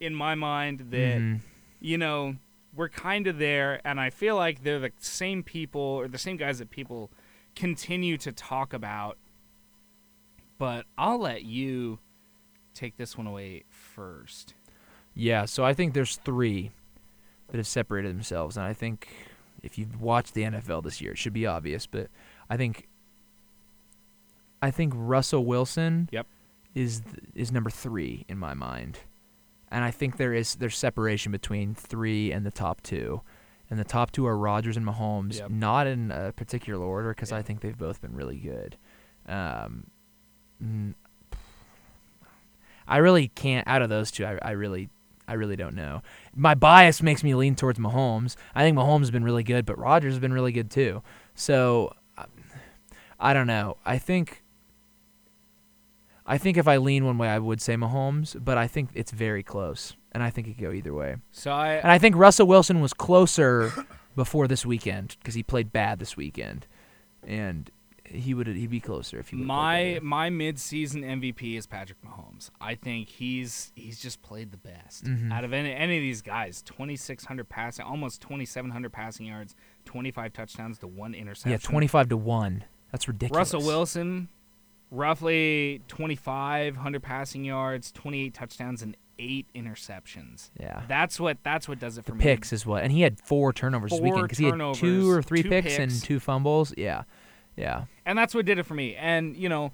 in my mind that Mhm. you know we're kind of there, and I feel like they're the same people or the same guys that people continue to talk about. But I'll let you take this one away first. Yeah. So I think there's three that have separated themselves, and I think if you've watched the NFL this year, it should be obvious. But I think. I think Russell Wilson. Yep. Is th- is number three in my mind, and I think there is there's separation between three and the top two, and the top two are Rodgers and Mahomes, Yep. not in a particular order because Yeah. I think they've both been really good. Um, I really can't out of those two. I, I really I really don't know. My bias makes me lean towards Mahomes. I think Mahomes has been really good, but Rodgers has been really good too. So I don't know. I think I think if I lean one way, I would say Mahomes, but I think it's very close, and I think it could go either way. So I, And I think Russell Wilson was closer before this weekend because he played bad this weekend, and he would he'd be closer if he my my mid-season MVP is Patrick Mahomes. I think he's he's just played the best Mhm. out of any any of these guys. Twenty six hundred passing, almost twenty seven hundred passing yards, twenty five touchdowns to one interception. yeah twenty five to one. That's ridiculous. Russell Wilson, roughly twenty five hundred passing yards, twenty eight touchdowns, and eight interceptions. Yeah. That's what that's what does it for The me. picks is what, and he had four turnovers this Four weekend because he had two or three two picks, and two fumbles. Yeah, yeah, and that's what did it for me. And you know,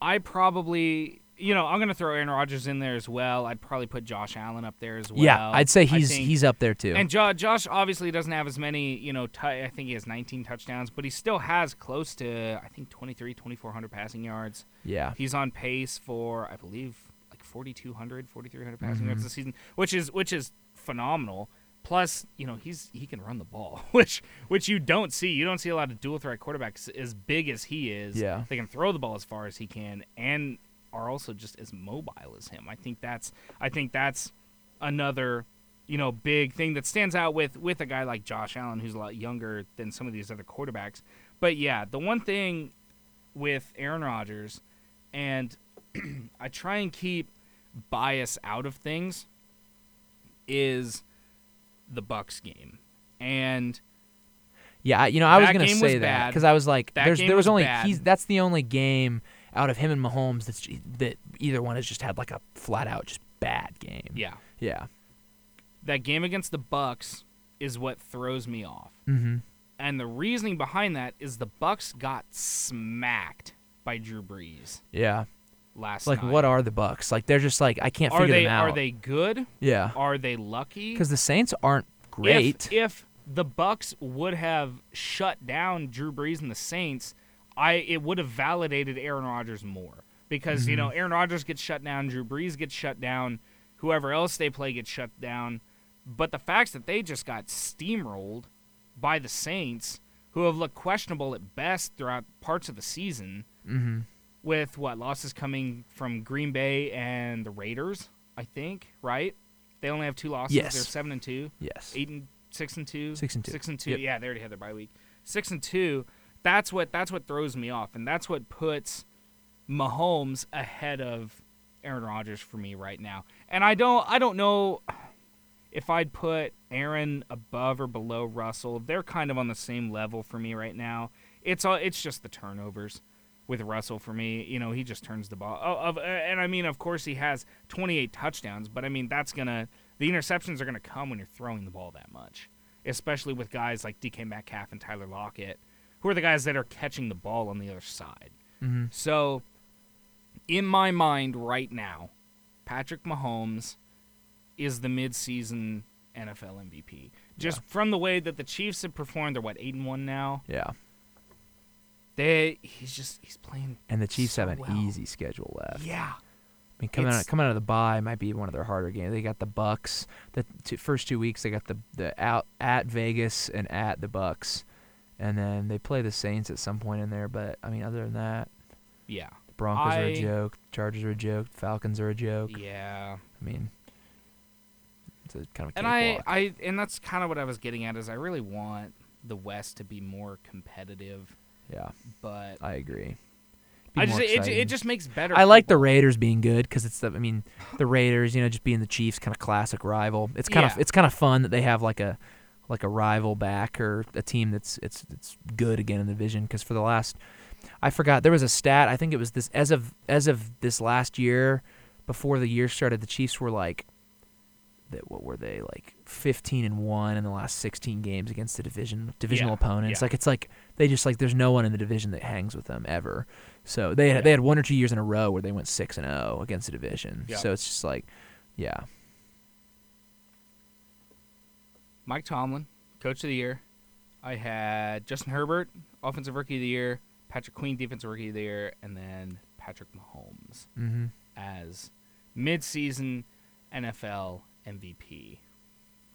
I probably, you know, I'm gonna throw Aaron Rodgers in there as well. I'd probably put Josh Allen up there as well. yeah. I'd say he's he's up there too. And jo- Josh obviously doesn't have as many, you know, t- I think he has 19 touchdowns, but he still has close to, I think, 23, 2,400 passing yards. yeah, He's on pace for, I believe, like 4,200, 4,300 passing Mm-hmm. yards this season, which is which is phenomenal. Plus, you know, he's he can run the ball, which which you don't see. You don't see a lot of dual threat quarterbacks as big as he is. Yeah. they can throw the ball as far as he can, and are also just as mobile as him. I think that's I think that's another you know big thing that stands out with with a guy like Josh Allen, who's a lot younger than some of these other quarterbacks. But yeah, the one thing with Aaron Rodgers, and I try and keep bias out of things, is the Bucks game, and Yeah, I- you know, I was gonna say was that because I was like, That there's there was, was only bad. he's that's the only game out of him and Mahomes that's that either one has just had like a flat out just bad game. yeah, Yeah. that game against the Bucks is what throws me off. Mm-hmm. And the reasoning behind that is the Bucks got smacked by Drew Brees Yeah. Last Like, night. what are the Bucks? Like, they're just like I can't are figure they? them out. Are they good? Yeah. Are they lucky? Because the Saints aren't great. If, if the Bucks would have shut down Drew Brees and the Saints, I it would have validated Aaron Rodgers more because you know Mm-hmm. Aaron Rodgers gets shut down, Drew Brees gets shut down, whoever else they play gets shut down. But the fact that they just got steamrolled by the Saints, who have looked questionable at best throughout parts of the season, mm-hmm. With what losses coming from Green Bay and the Raiders, I think, right? They only have two losses. Yes. They're seven and two Yes. eight and six and two. Six and two. Six and two. Yep. Yeah, they already had their bye week. Six and two. That's what that's what throws me off, and that's what puts Mahomes ahead of Aaron Rodgers for me right now. And I don't I don't know if I'd put Aaron above or below Russell. They're kind of on the same level for me right now. It's all it's just the turnovers with Russell for me. You know, he just turns the ball. Oh, of, uh, and I mean, of course, he has 28 touchdowns, but I mean, that's gonna the interceptions are gonna come when you're throwing the ball that much, especially with guys like DK Metcalf and Tyler Lockett, who are the guys that are catching the ball on the other side. Mm-hmm. So, in my mind right now, Patrick Mahomes is the midseason NFL MVP. Just from the way that the Chiefs have performed, they're what eight and one now. Yeah. They he's just he's playing. And the Chiefs so have an well. easy schedule left. Yeah, I mean, coming out coming out of the bye might be one of their harder games. They got the Bucks. The two, first two weeks they got the the out at Vegas and at the Bucks, and then they play the Saints at some point in there. But I mean, other than that, yeah, the Broncos are a joke. Chargers are a joke. Falcons are a joke. yeah. I mean, it's a kind of And I. I, and that's kind of what I was getting at is I really want the West to be more competitive, yeah, but I agree. Be I just it, it just makes better. I like the. Raiders being good because it's the. I mean, the Raiders, you know, just being the Chiefs, kind of classic rival. It's kind of it's kind of fun that they have like a like a rival back or a team that's it's it's good again in the division. Because for the last, I forgot there was a stat. I think it was this as of as of this last year, before the year started, the Chiefs were like. That what were they like? Fifteen and one in the last sixteen games against the division divisional Yeah, opponents. yeah. Like it's like they just like there's no one in the division that hangs with them ever. So they had, they had one or two years in a row where they went six and zero against the division. Yeah. So it's just like, yeah, Mike Tomlin, Coach of the Year. I had Justin Herbert, Offensive Rookie of the Year, Patrick Queen, Defensive Rookie of the Year, and then Patrick Mahomes mm-hmm. as midseason NFL MVP.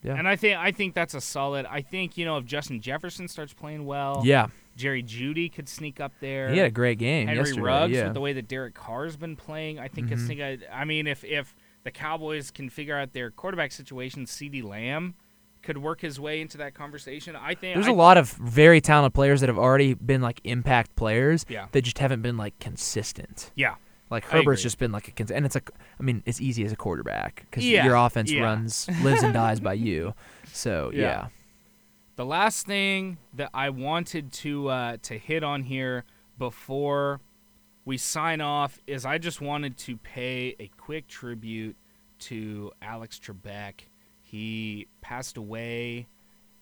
yeah, And I think I think that's a solid. I think you know if Justin Jefferson starts playing well, yeah. Jerry Jeudy could sneak up there. He had a great game Henry yesterday. Ruggs yeah, with the way that Derek Carr's been playing, I think could Mhm. sneak. I mean, if if the Cowboys can figure out their quarterback situation, CeeDee Lamb could work his way into that conversation. I think there's I, a lot of very talented players that have already been like impact players. Yeah. that just haven't been like consistent. Yeah, Like Herbert's just been like a and it's like I mean it's easy as a quarterback because Yeah, your offense yeah. runs lives and dies by you. So Yeah. yeah, The last thing that I wanted to uh, to hit on here before we sign off is I just wanted to pay a quick tribute to Alex Trebek. He passed away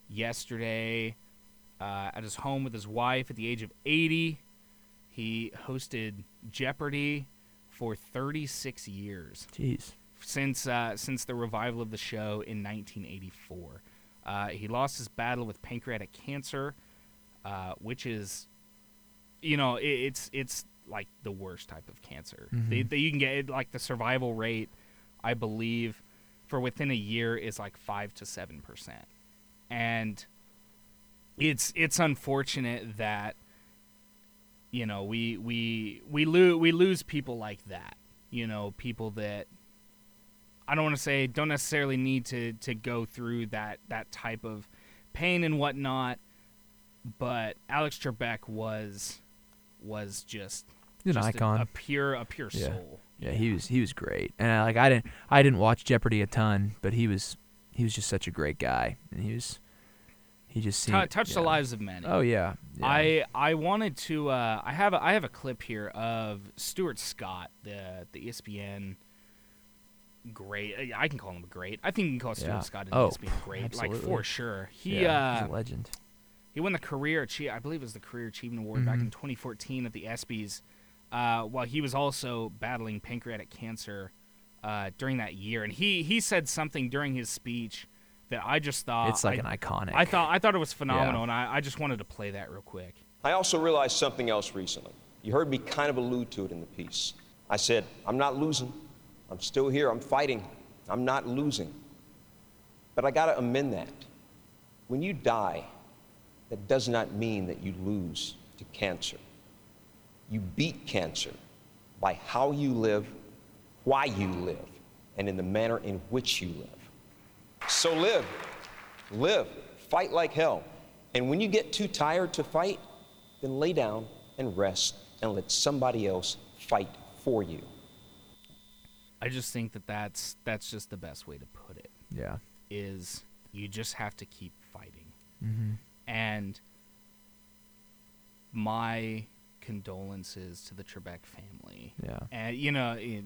yesterday uh, at his home with his wife at the age of 80. He hosted Jeopardy for 36 years jeez, since uh, since the revival of the show in 1984. Uh, he lost his battle with pancreatic cancer, uh, which is, you know, it, it's it's like the worst type of cancer. Mhm. They, they you can get it, like the survival rate, I believe, for within a year is like five to seven percent, and it's it's unfortunate that you know we we we lose we lose people like that. You know, people that I don't want to say don't necessarily need to to go through that that type of pain and whatnot, but Alex Trebek was was just He's an just icon. a, pure a pure Yeah. soul. Yeah, he was he was great, and I, like I didn't I didn't watch Jeopardy a ton, but he was he was just such a great guy, and he was he just seemed, touched the lives of many. Oh yeah, yeah. I I wanted to uh, I have a, I have a clip here of Stuart Scott the the ESPN great I can call him a great I think you can call Stuart Yeah. Scott an Oh, ESPN great like for sure he yeah, uh, he's a legend. he won the career achie- I believe it was the career achievement award back in Mhm. 2014 at the ESPYS uh, while he was also battling pancreatic cancer uh, during that year and he he said something during his speech that I just thought it's like I, an iconic. I thought I thought it was phenomenal and I, I just wanted to play that real quick. I also realized something else recently. You heard me kind of allude to it in the piece. I said, I'm not losing. I'm still here. I'm fighting. I'm not losing. But I got to amend that. When you die, that does not mean that you lose to cancer. You beat cancer by how you live, why you live, and in the manner in which you live. So live. Live. Fight like hell. And when you get too tired to fight, then lay down and rest and let somebody else fight for you. I just think that that's that's just the best way to put it. yeah. Is you just have to keep fighting, hmm and my condolences to the Trebek family. Yeah. And you know, it,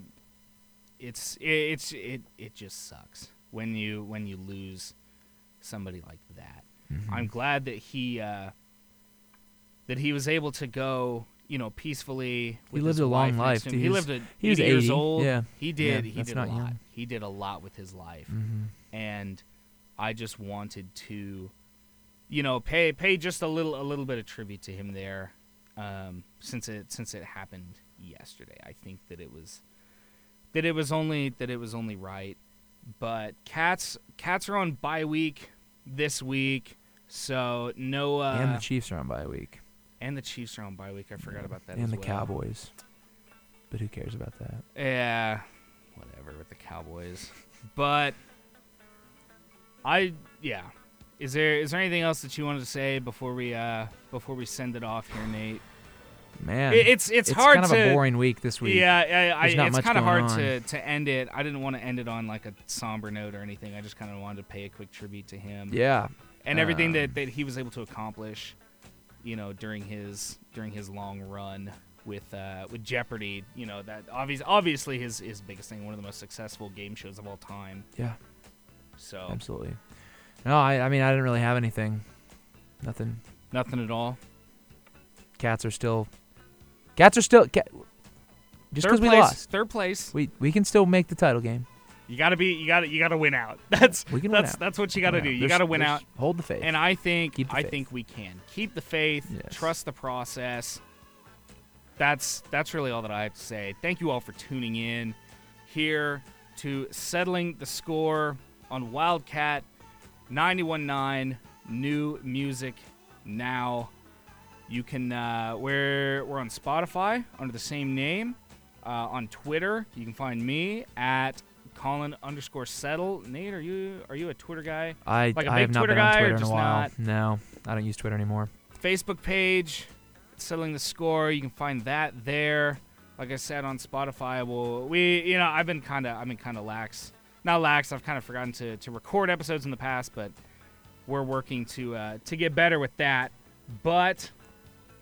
it's it, it's it it just sucks when you when you lose somebody like that. Mhm. I'm glad that he uh, that he was able to go, you know, peacefully. With lived his a long life. He He, lived at he was 80 years old. yeah. he did. Yeah, he did a lot. young. He did a lot with his life, hmm and I just wanted to, you know, pay pay just a little a little bit of tribute to him there, um, since it since it happened yesterday. I think that it was that it was only that it was only right. But cats cats are on bye week this week, so no. Uh, and the Chiefs are on bye week, and the Chiefs are on bye week. I forgot Yeah. about that. and the well. Cowboys. But who cares about that? Yeah, whatever with the Cowboys. But I yeah. Is there is there anything else that you wanted to say before we uh before we send it off here, Nate? Man, It- it's it's, it's hard kind of to a boring week this week. Yeah, I, I, it's kind of hard on. to to end it. I didn't want to end it on like a somber note or anything. I just kind of wanted to pay a quick tribute to him Yeah. and everything um, that, that he was able to accomplish, you know, during his during his long run with uh, with Jeopardy. You know that obvious obviously his his biggest thing, one of the most successful game shows of all time. Yeah. So Absolutely. No, I, I mean, I didn't really have anything. Nothing. nothing at all. Cats are still. Cats are still. Ca- just because we place, lost, third place. we we can still make the title game. You gotta be you gotta you gotta win out. That's We can that's that's what you gotta do. You There's- gotta win out. Hold the faith. And I think I faith. think we can keep the faith, Yes. trust the process. That's that's really all that I have to say. Thank you all for tuning in here to settling the score on Wildcat 919 new music now. You can uh, we're we're on Spotify under the same name. Uh, on Twitter, you can find me at Colin underscore settle. Nate, are you are you a Twitter guy? I like a I big have not Twitter been on guy Twitter in a while. not? No, I don't use Twitter anymore. Facebook page, settling the score. You can find that there. Like I said on Spotify, well, we you know I've been kind of I've been kind of lax, not lax. I've kind of forgotten to, to record episodes in the past, but we're working to uh, to get better with that. But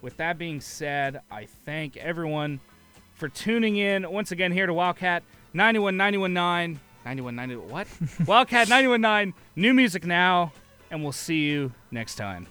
with that being said, I thank everyone for tuning in once again here to Wildcat 91919 919 what? Wildcat 919 new music now, and we'll see you next time.